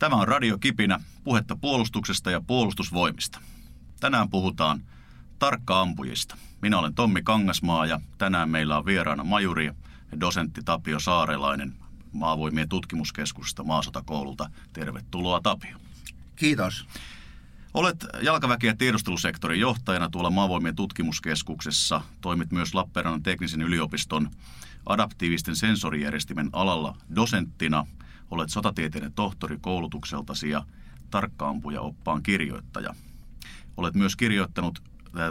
Tämä on Radio Kipinä, puhetta puolustuksesta ja puolustusvoimista. Tänään puhutaan tarkka-ampujista. Minä olen Tommi Kangasmaa ja tänään meillä on vieraana majuri ja dosentti Tapio Saarelainen Maavoimien tutkimuskeskusta Maasotakoululta. Tervetuloa Tapio. Kiitos. Olet jalkaväki- ja tiedustelusektorin johtajana tuolla Maavoimien tutkimuskeskuksessa. Toimit myös Lappeenrannan teknisen yliopiston adaptiivisten sensorijärjestimen alalla dosenttina. Olet sotatieteiden tohtori koulutukseltasi ja tarkkaampuja oppaan kirjoittaja. Olet myös kirjoittanut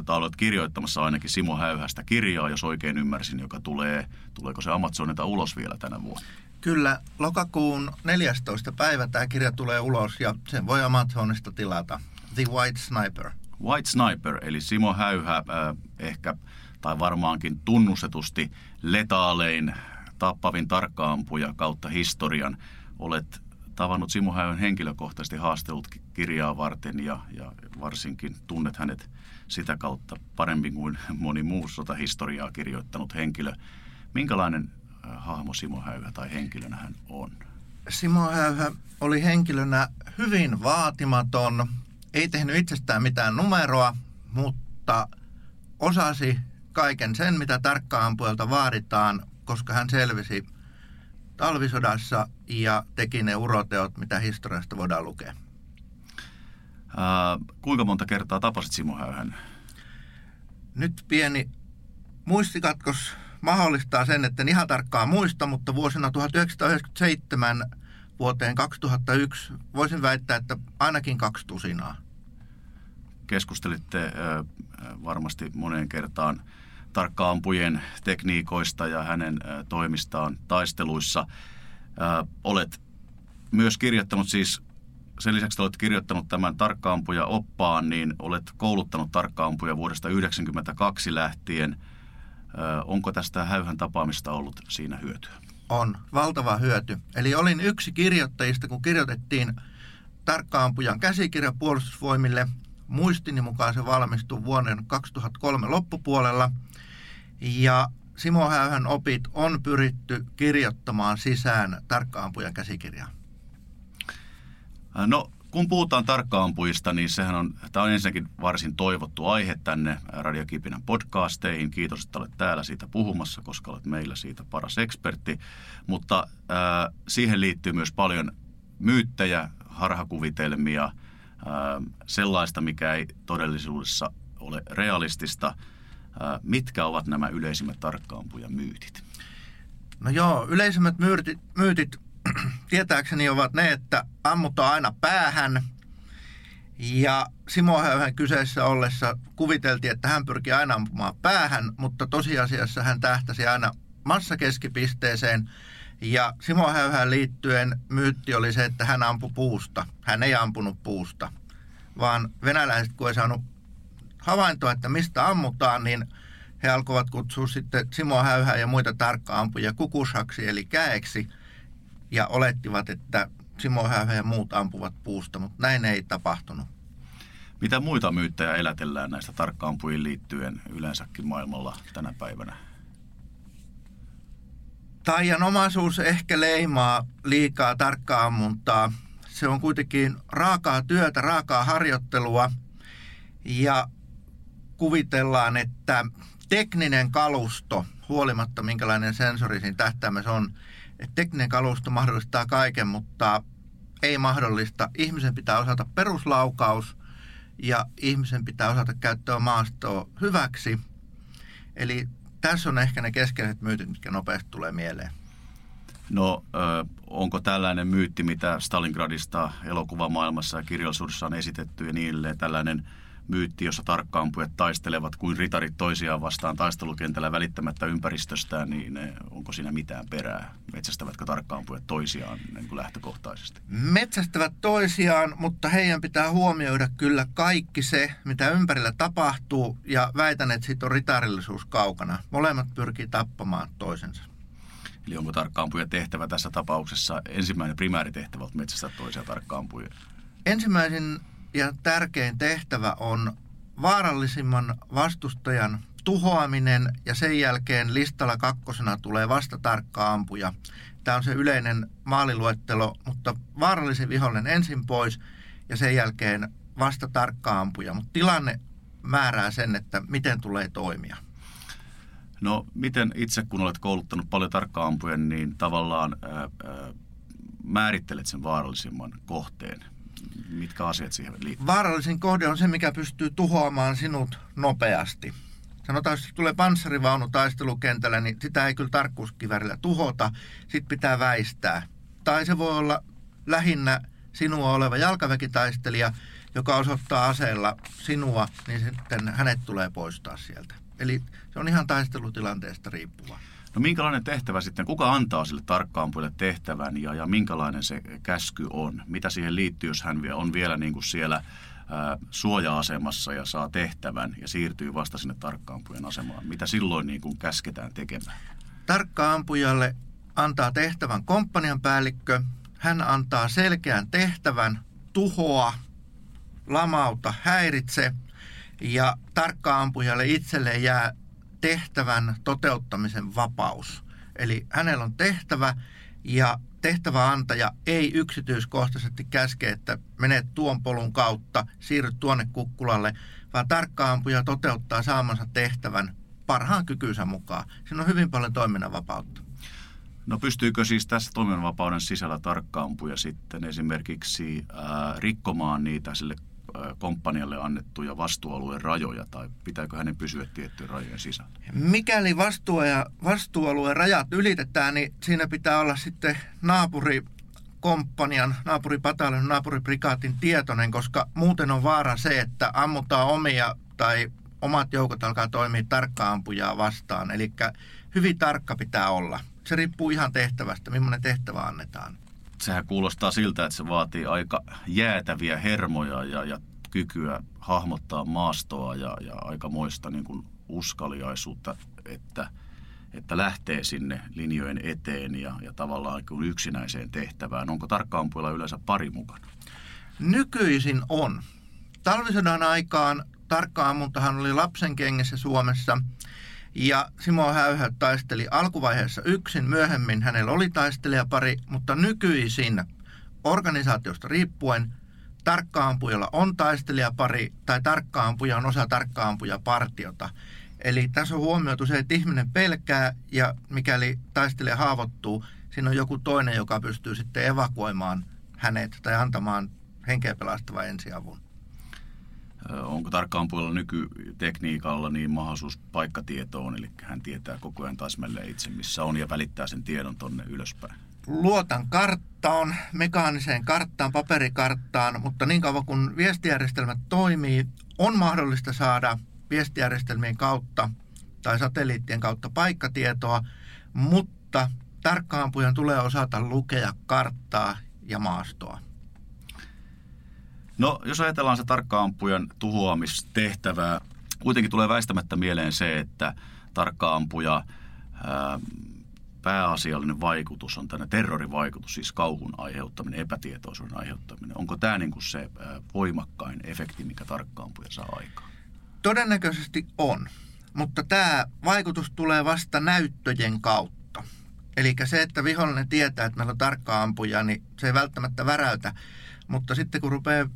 tai olet kirjoittamassa ainakin Simo Häyhästä kirjaa, jos oikein ymmärsin, joka tulee, tuleeko se Amazonilta ulos vielä tänä vuonna? Kyllä, lokakuun 14. päivä tämä kirja tulee ulos ja sen voi Amazonista tilata. The White Sniper. White Sniper, eli Simo Häyhä äh, ehkä, tai varmaankin tunnustetusti letaalein tappavin tarkkaampuja kautta historian. Olet tavannut Simo Häyhän henkilökohtaisesti haastellut kirjaa varten ja, ja varsinkin tunnet hänet sitä kautta paremmin kuin moni muu sotahistoriaa kirjoittanut henkilö. Minkälainen hahmo Simo Häyhä tai henkilönä hän on? Simo Häyhä oli henkilönä hyvin vaatimaton, ei tehnyt itsestään mitään numeroa, mutta osasi kaiken sen, mitä tarkkaampujalta vaaditaan, koska hän selvisi talvisodassa ja teki ne uroteot, mitä historiasta voidaan lukea. Ää, kuinka monta kertaa tapasit Simo Häyhän? Nyt pieni muistikatkos mahdollistaa sen, että en ihan tarkkaan muista, mutta vuosina 1997 vuoteen 2001 voisin väittää, että ainakin kaksi tusinaa. Keskustelitte ö, varmasti moneen kertaan tarkkaampujen tekniikoista ja hänen toimistaan taisteluissa. Olet myös kirjoittanut siis sen lisäksi että olet kirjoittanut tämän tarkkaampuja oppaan, niin olet kouluttanut tarkkaampuja vuodesta 1992 lähtien – Onko tästä häyhän tapaamista ollut siinä hyötyä? On, valtava hyöty. Eli olin yksi kirjoittajista, kun kirjoitettiin tarkkaampujan käsikirja puolustusvoimille. Muistini mukaan se valmistui vuoden 2003 loppupuolella. Ja Simo Häyhän opit on pyritty kirjoittamaan sisään tarkkaampujan käsikirjaan. No, kun puhutaan tarkkaampujista, niin sehän on, tämä on ensinnäkin varsin toivottu aihe tänne Radiokipinän podcasteihin. Kiitos, että olet täällä siitä puhumassa, koska olet meillä siitä paras ekspertti. Mutta äh, siihen liittyy myös paljon myyttejä, harhakuvitelmia, äh, sellaista, mikä ei todellisuudessa ole realistista. Mitkä ovat nämä yleisimmät tarkkaampujan myytit? No joo, yleisimmät myytit, myytit tietääkseni ovat ne, että ammutaan aina päähän. Ja Simo Häyhän kyseessä ollessa kuviteltiin, että hän pyrkii aina ampumaan päähän, mutta tosiasiassa hän tähtäsi aina massakeskipisteeseen. Ja Simo Häyhän liittyen myytti oli se, että hän ampui puusta. Hän ei ampunut puusta, vaan venäläiset kun ei saanut havaintoa, että mistä ammutaan, niin he alkoivat kutsua sitten Simo Häyhää ja muita tarkka-ampuja kukushaksi eli käeksi – ja olettivat, että Simo Häyhä ja muut ampuvat puusta, mutta näin ei tapahtunut. Mitä muita myyttejä elätellään näistä tarkkaampujiin liittyen yleensäkin maailmalla tänä päivänä? Taianomaisuus ehkä leimaa liikaa tarkkaa ammuntaa. Se on kuitenkin raakaa työtä, raakaa harjoittelua ja kuvitellaan, että tekninen kalusto, huolimatta minkälainen sensori siinä tähtäimessä on, että tekninen kalusto mahdollistaa kaiken, mutta ei mahdollista. Ihmisen pitää osata peruslaukaus ja ihmisen pitää osata käyttää maastoa hyväksi. Eli tässä on ehkä ne keskeiset myytit, mitkä nopeasti tulee mieleen. No, onko tällainen myytti, mitä Stalingradista elokuvamaailmassa ja kirjallisuudessa on esitetty ja edelleen, tällainen – myytti, jossa tarkkaampujat taistelevat kuin ritarit toisiaan vastaan taistelukentällä välittämättä ympäristöstään, niin eh, onko siinä mitään perää? Metsästävätkö tarkkaampujat toisiaan niin kuin lähtökohtaisesti? Metsästävät toisiaan, mutta heidän pitää huomioida kyllä kaikki se, mitä ympärillä tapahtuu, ja väitän, että siitä on ritarillisuus kaukana. Molemmat pyrkii tappamaan toisensa. Eli onko tarkkaampuja tehtävä tässä tapauksessa ensimmäinen primääritehtävä on metsästää toisia tarkkaampuja? Ensimmäisen ja tärkein tehtävä on vaarallisimman vastustajan tuhoaminen ja sen jälkeen listalla kakkosena tulee vasta tarkka ampuja. tämä on se yleinen maaliluettelo, mutta vaarallisen vihollinen ensin pois ja sen jälkeen vasta tarkka ampuja. Mutta tilanne määrää sen, että miten tulee toimia. No miten itse, kun olet kouluttanut paljon tarkkaampuja, niin tavallaan ää, ää, määrittelet sen vaarallisimman kohteen? Mitkä asiat siihen liittyvät? Vaarallisin kohde on se, mikä pystyy tuhoamaan sinut nopeasti. Sanotaan, jos tulee panssarivaunu taistelukentällä, niin sitä ei kyllä tarkkuuskivärillä tuhota. Sitten pitää väistää. Tai se voi olla lähinnä sinua oleva jalkaväkitaistelija, joka osoittaa aseella sinua, niin sitten hänet tulee poistaa sieltä. Eli se on ihan taistelutilanteesta riippuva. No minkälainen tehtävä sitten, kuka antaa sille tarkkaampuille tehtävän ja, ja minkälainen se käsky on? Mitä siihen liittyy, jos hän on vielä niin kuin siellä suoja-asemassa ja saa tehtävän ja siirtyy vasta sinne tarkkaampujen asemaan? Mitä silloin niin kuin käsketään tekemään? Tarkkaampujalle antaa tehtävän komppanian päällikkö. Hän antaa selkeän tehtävän tuhoa, lamauta, häiritse ja tarkkaampujalle itselle jää tehtävän toteuttamisen vapaus. Eli hänellä on tehtävä ja tehtäväantaja ei yksityiskohtaisesti käske, että menet tuon polun kautta, siirryt tuonne kukkulalle, vaan tarkkaampuja toteuttaa saamansa tehtävän parhaan kykynsä mukaan. Siinä on hyvin paljon toiminnanvapautta. No pystyykö siis tässä toiminnanvapauden sisällä tarkkaampuja sitten esimerkiksi ää, rikkomaan niitä sille komppanialle annettuja vastuualueen rajoja tai pitääkö hänen pysyä tiettyjen rajojen sisällä? Mikäli vastuu- ja vastuualueen rajat ylitetään, niin siinä pitää olla sitten naapuri komppanian, naapuripataljon, naapuriprikaatin tietoinen, koska muuten on vaara se, että ammutaan omia tai omat joukot alkaa toimia tarkkaampujaa vastaan. Eli hyvin tarkka pitää olla. Se riippuu ihan tehtävästä, millainen tehtävä annetaan sehän kuulostaa siltä, että se vaatii aika jäätäviä hermoja ja, ja kykyä hahmottaa maastoa ja, ja aikamoista niin kuin uskaliaisuutta, että, että lähtee sinne linjojen eteen ja, ja tavallaan kuin yksinäiseen tehtävään. Onko tarkkaampuilla yleensä pari mukana? Nykyisin on. Talvisodan aikaan tarkkaammuntahan oli lapsen kengessä Suomessa – ja Simo Häyhä taisteli alkuvaiheessa yksin, myöhemmin hänellä oli taistelijapari, mutta nykyisin organisaatiosta riippuen tarkkaampujalla on taistelijapari tai tarkkaampuja on osa tarkkaampujapartiota. Eli tässä on huomioitu se, että ihminen pelkää ja mikäli taistelija haavoittuu, siinä on joku toinen, joka pystyy sitten evakuoimaan hänet tai antamaan henkeä pelastavan ensiavun onko tarkkaan puolella nykytekniikalla niin mahdollisuus paikkatietoon, eli hän tietää koko ajan täsmälleen itse, missä on ja välittää sen tiedon tonne ylöspäin. Luotan karttaan, mekaaniseen karttaan, paperikarttaan, mutta niin kauan kun viestijärjestelmät toimii, on mahdollista saada viestijärjestelmien kautta tai satelliittien kautta paikkatietoa, mutta tarkkaampujan tulee osata lukea karttaa ja maastoa. No, jos ajatellaan se tarkkaampujan tuhoamistehtävää, kuitenkin tulee väistämättä mieleen se, että tarkkaampuja ää, pääasiallinen vaikutus on tänne terrorivaikutus, siis kauhun aiheuttaminen, epätietoisuuden aiheuttaminen. Onko tämä niin kuin se voimakkain efekti, mikä tarkkaampuja saa aikaan? Todennäköisesti on, mutta tämä vaikutus tulee vasta näyttöjen kautta. Eli se, että vihollinen tietää, että meillä on tarkka ampuja, niin se ei välttämättä väräytä. Mutta sitten kun rupeaa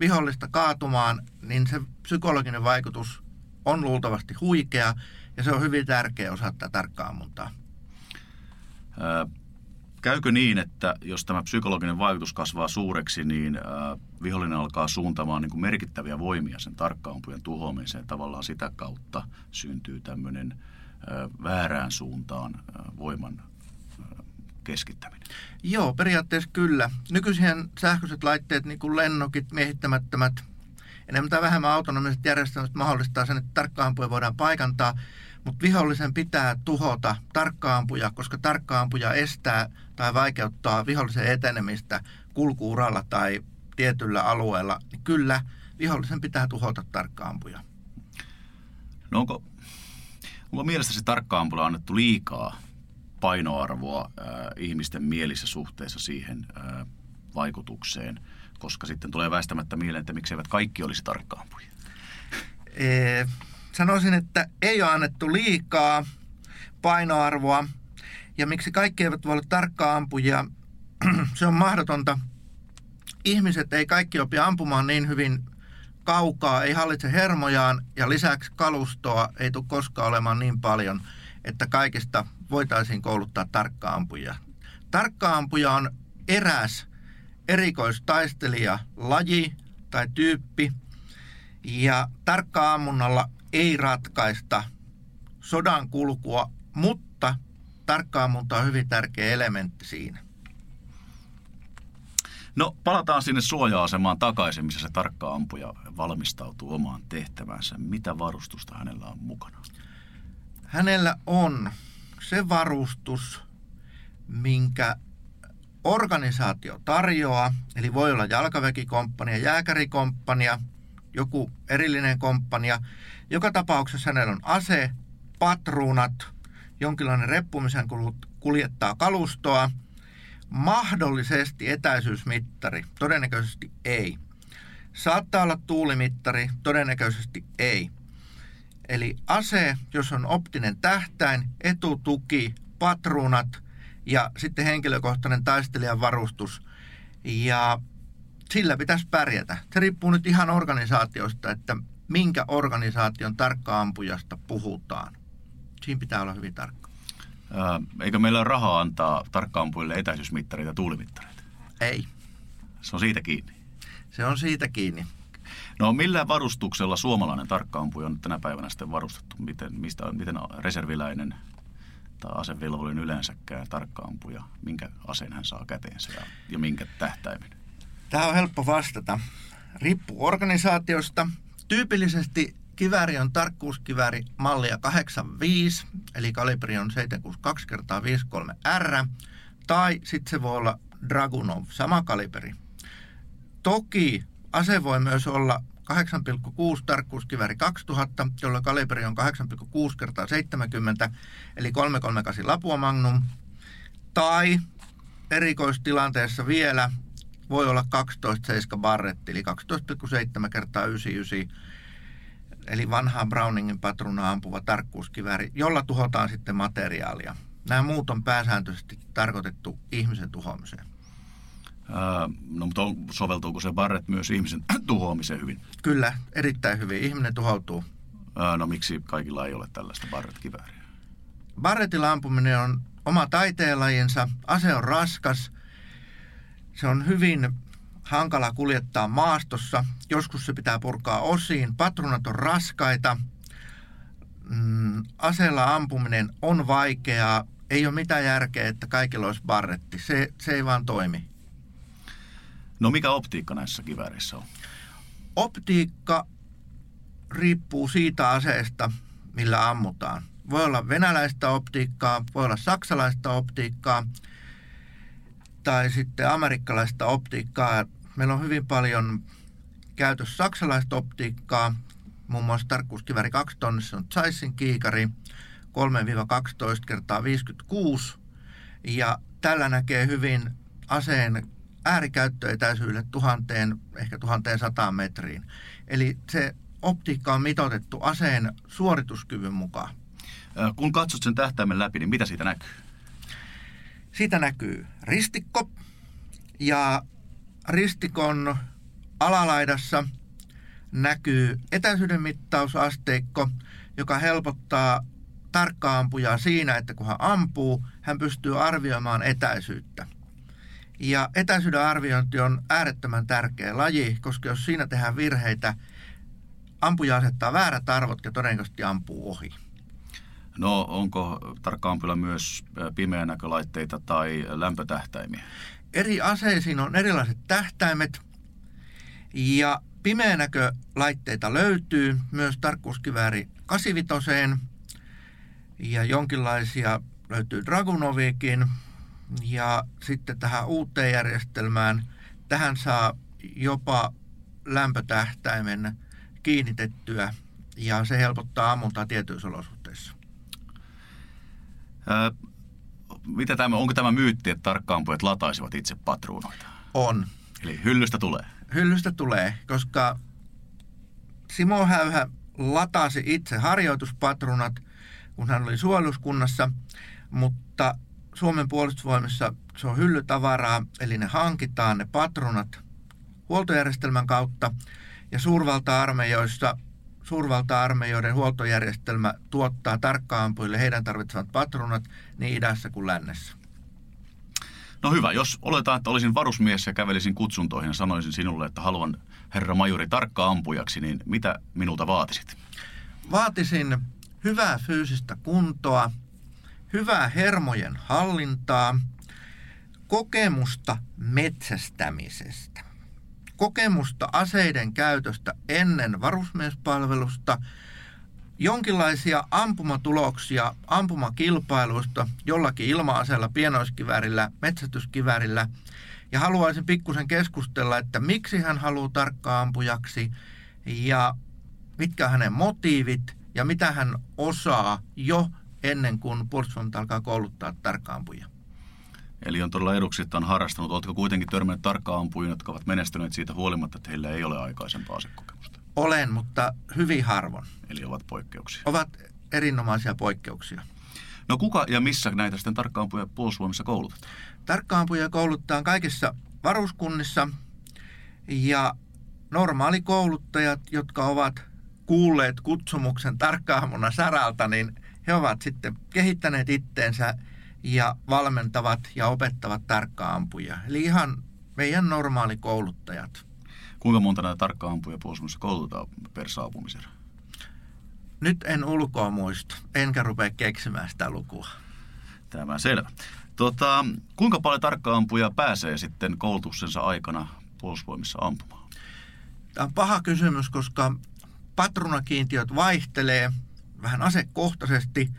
vihollista kaatumaan, niin se psykologinen vaikutus on luultavasti huikea ja se on hyvin tärkeä osa tätä tarkkaa ammuntaa. Käykö niin, että jos tämä psykologinen vaikutus kasvaa suureksi, niin vihollinen alkaa suuntamaan niin kuin merkittäviä voimia sen tarkkaampujen tuhoamiseen. Tavallaan sitä kautta syntyy tämmöinen väärään suuntaan voiman keskittäminen? Joo, periaatteessa kyllä. Nykyisin sähköiset laitteet, niin kuin lennokit, miehittämättömät, enemmän tai vähemmän autonomiset järjestelmät mahdollistaa sen, että tarkkaampuja voidaan paikantaa, mutta vihollisen pitää tuhota tarkkaampuja, koska tarkkaampuja estää tai vaikeuttaa vihollisen etenemistä kulkuuralla tai tietyllä alueella. Niin kyllä, vihollisen pitää tuhota tarkkaampuja. No onko, onko mielestäsi tarkkaampulla annettu liikaa painoarvoa äh, ihmisten mielissä suhteessa siihen äh, vaikutukseen, koska sitten tulee väistämättä mieleen, että eivät kaikki olisi tarkkaampuja. Ee, sanoisin, että ei ole annettu liikaa painoarvoa Ja miksi kaikki eivät voi olla tarkkaa ampujia, se on mahdotonta. Ihmiset ei kaikki opi ampumaan niin hyvin kaukaa, ei hallitse hermojaan ja lisäksi kalustoa ei tule koskaan olemaan niin paljon, että kaikista voitaisiin kouluttaa tarkkaa ampujia. Tarkkaa ampuja on eräs erikoistaistelija, laji tai tyyppi, ja tarkkaa ammunnalla ei ratkaista sodan kulkua, mutta tarkka ammunta on hyvin tärkeä elementti siinä. No palataan sinne suoja-asemaan takaisin, missä se tarkka ampuja valmistautuu omaan tehtävänsä. Mitä varustusta hänellä on mukana? Hänellä on se varustus, minkä organisaatio tarjoaa, eli voi olla jalkaväkikomppania, jääkärikomppania, joku erillinen komppania. Joka tapauksessa hänellä on ase, patruunat, jonkinlainen reppu, missä kuljettaa kalustoa, mahdollisesti etäisyysmittari, todennäköisesti ei. Saattaa olla tuulimittari, todennäköisesti ei. Eli ase, jos on optinen tähtäin, etutuki, patruunat ja sitten henkilökohtainen taistelijan varustus. Ja sillä pitäisi pärjätä. Se riippuu nyt ihan organisaatiosta, että minkä organisaation tarkkaampujasta puhutaan. Siinä pitää olla hyvin tarkka. Eikö meillä ole rahaa antaa tarkkaampujille etäisyysmittareita ja tuulimittareita? Ei. Se on siitä kiinni. Se on siitä kiinni. No millä varustuksella suomalainen tarkkaampuja on tänä päivänä sitten varustettu? Miten, mistä, miten reserviläinen tai asevelvollinen yleensäkään tarkkaampuja, minkä aseen hän saa käteensä ja, ja minkä tähtäimen? Tämä on helppo vastata. Riippuu organisaatiosta. Tyypillisesti kivääri on tarkkuuskivääri mallia 85, eli kalibri on 762 kertaa 53 R, tai sitten se voi olla Dragunov, sama kaliberi. Toki ase voi myös olla 8,6 tarkkuuskivääri 2000, jolla kaliberi on 8,6 kertaa 70, eli 338 Lapua Magnum. Tai erikoistilanteessa vielä voi olla 12,7 barretti, eli 12,7 kertaa 99, eli vanhaa Browningin patrunaa ampuva tarkkuuskivääri, jolla tuhotaan sitten materiaalia. Nämä muut on pääsääntöisesti tarkoitettu ihmisen tuhoamiseen. No, mutta on, soveltuuko se barret myös ihmisen tuhoamiseen hyvin? Kyllä, erittäin hyvin. Ihminen tuhoutuu. No miksi kaikilla ei ole tällaista barret-kivääriä? Barretilla ampuminen on oma taiteenlajinsa. Ase on raskas. Se on hyvin hankala kuljettaa maastossa. Joskus se pitää purkaa osiin. Patronat on raskaita. Mm, aseella ampuminen on vaikeaa. Ei ole mitään järkeä, että kaikilla olisi barretti. Se, se ei vaan toimi. No mikä optiikka näissä kivääreissä on? Optiikka riippuu siitä aseesta, millä ammutaan. Voi olla venäläistä optiikkaa, voi olla saksalaista optiikkaa tai sitten amerikkalaista optiikkaa. Meillä on hyvin paljon käytössä saksalaista optiikkaa, muun muassa tarkkuuskiväri 2 tonnissa on Zeissin kiikari 3-12 kertaa 56 ja tällä näkee hyvin aseen äärikäyttöetäisyydelle tuhanteen, ehkä tuhanteen sataan metriin. Eli se optiikka on mitoitettu aseen suorituskyvyn mukaan. Kun katsot sen tähtäimen läpi, niin mitä siitä näkyy? Siitä näkyy ristikko ja ristikon alalaidassa näkyy etäisyyden mittausasteikko, joka helpottaa tarkkaampujaa siinä, että kun hän ampuu, hän pystyy arvioimaan etäisyyttä. Ja etäisyyden arviointi on äärettömän tärkeä laji, koska jos siinä tehdään virheitä, ampuja asettaa väärät arvot ja todennäköisesti ampuu ohi. No onko tarkkaampilla myös pimeänäkölaitteita tai lämpötähtäimiä? Eri aseisiin on erilaiset tähtäimet ja pimeänäkölaitteita löytyy myös tarkkuuskivääri 85 ja jonkinlaisia löytyy Dragunovikin, ja sitten tähän uuteen järjestelmään, tähän saa jopa lämpötähtäimen kiinnitettyä ja se helpottaa ammuntaa tietyissä olosuhteissa. Ää, mitä tämä, onko tämä myytti, että tarkkaampujat lataisivat itse patruunoita? On. Eli hyllystä tulee? Hyllystä tulee, koska Simo Häyhä latasi itse harjoituspatruunat, kun hän oli suojeluskunnassa, mutta Suomen puolustusvoimissa se on hyllytavaraa, eli ne hankitaan ne patronat huoltojärjestelmän kautta. Ja suurvalta-armeijoissa suurvalta-armeijoiden huoltojärjestelmä tuottaa tarkkaampuille heidän tarvitsevat patronat niin idässä kuin lännessä. No hyvä, jos oletaan, että olisin varusmies ja kävelisin kutsuntoihin ja sanoisin sinulle, että haluan herra majuri tarkka ampujaksi, niin mitä minulta vaatisit? Vaatisin hyvää fyysistä kuntoa, hyvää hermojen hallintaa, kokemusta metsästämisestä, kokemusta aseiden käytöstä ennen varusmiespalvelusta, jonkinlaisia ampumatuloksia ampumakilpailuista jollakin ilma-aseella, pienoiskivärillä, metsätyskivärillä. Ja haluaisin pikkusen keskustella, että miksi hän haluaa tarkka-ampujaksi ja mitkä hänen motiivit ja mitä hän osaa jo ennen kuin puolustusvoimat alkaa kouluttaa tarkkaampuja. Eli on todella eduksi, että on harrastanut. Oletko kuitenkin törmännyt tarkkaampujiin, jotka ovat menestyneet siitä huolimatta, että heillä ei ole aikaisempaa asekokemusta? Olen, mutta hyvin harvoin. Eli ovat poikkeuksia. Ovat erinomaisia poikkeuksia. No kuka ja missä näitä sitten tarkkaampuja puolustusvoimissa koulutetaan? Tarkkaampuja koulutetaan kaikissa varuskunnissa ja normaalikouluttajat, jotka ovat kuulleet kutsumuksen tarkkaamuna saralta, niin he ovat sitten kehittäneet itteensä ja valmentavat ja opettavat tarkkaampuja. Eli ihan meidän normaalikouluttajat. Kuinka monta näitä tarkkaampuja puolustusvoimissa koulutetaan per saapumisen? Nyt en ulkoa muista, enkä rupea keksimään sitä lukua. Tämä selvä. Tota, kuinka paljon tarkkaampuja pääsee sitten koulutuksensa aikana puolustusvoimissa ampumaan? Tämä on paha kysymys, koska patrunakiintiöt vaihtelee vähän asekohtaisesti,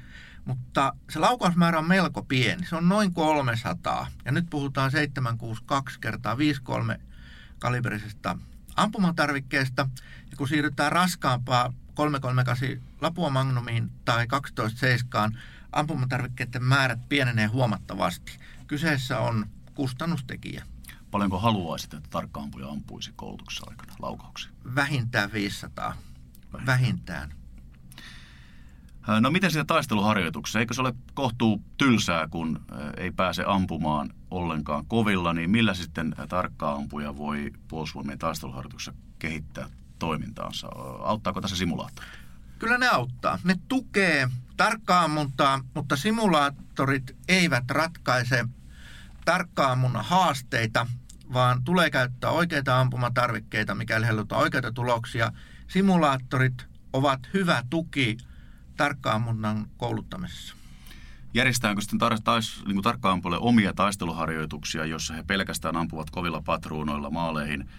mutta se laukausmäärä on melko pieni. Se on noin 300. Ja nyt puhutaan 762 kertaa 53 kalibrisesta ampumatarvikkeesta. Ja kun siirrytään raskaampaa 338 Lapua Magnumiin tai 12.7, ampumatarvikkeiden määrät pienenee huomattavasti. Kyseessä on kustannustekijä. Paljonko haluaisit, että tarkkaampuja ampuisi koulutuksessa aikana laukauksia? Vähintään 500. Vähintään. Vähintään. No miten siinä taisteluharjoituksessa? Eikö se ole kohtuu tylsää, kun ei pääse ampumaan ollenkaan kovilla, niin millä sitten tarkka ampuja voi puolustusvoimien taisteluharjoituksessa kehittää toimintaansa? Auttaako tässä simulaattori? Kyllä ne auttaa. Ne tukee tarkkaa ammuntaa, mutta simulaattorit eivät ratkaise tarkkaammunnan haasteita, vaan tulee käyttää oikeita ampumatarvikkeita, mikäli halutaan oikeita tuloksia. Simulaattorit ovat hyvä tuki tarkkaammunnan kouluttamisessa. Järjestetäänkö sitten tar- tais, niin tarkkaampuille omia taisteluharjoituksia, jossa he pelkästään ampuvat kovilla patruunoilla maaleihin,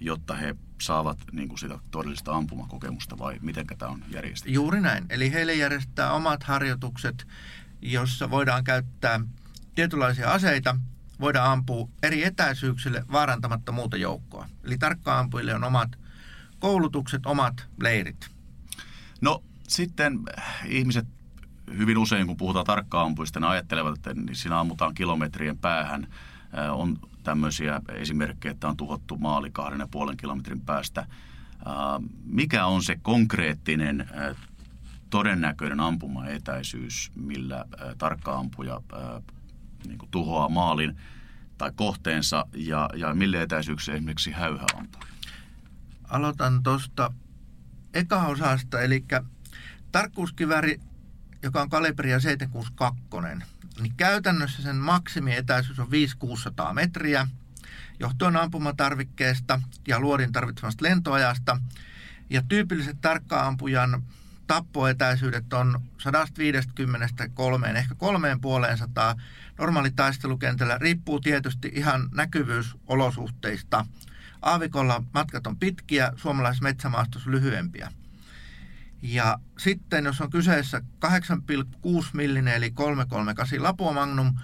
jotta he saavat niin kuin sitä todellista ampumakokemusta vai miten tämä on järjestetty? Juuri näin. Eli heille järjestetään omat harjoitukset, jossa voidaan käyttää tietynlaisia aseita, voidaan ampua eri etäisyyksille vaarantamatta muuta joukkoa. Eli tarkkaampuille on omat koulutukset, omat leirit. No sitten ihmiset hyvin usein, kun puhutaan tarkkaampuista, ne ajattelevat, että niin siinä ammutaan kilometrien päähän. On tämmöisiä esimerkkejä, että on tuhottu maali kahden ja puolen kilometrin päästä. Mikä on se konkreettinen todennäköinen ampumaetäisyys, millä tarkkaampuja niin tuhoaa maalin tai kohteensa ja, ja mille etäisyyksiä esimerkiksi häyhä ampuu? Aloitan tuosta eka-osasta, eli tarkkuuskiväri, joka on kalibria 762, niin käytännössä sen maksimietäisyys on 500 metriä, johtuen ampumatarvikkeesta ja luodin tarvitsemasta lentoajasta. Ja tyypilliset tarkkaampujan tappoetäisyydet on 153, ehkä kolmeen puoleen sataa. Normaali taistelukentällä riippuu tietysti ihan näkyvyysolosuhteista. Aavikolla matkat on pitkiä, suomalaisessa metsämaastossa lyhyempiä. Ja sitten jos on kyseessä 8,6 millinen eli 338 Lapua Magnum,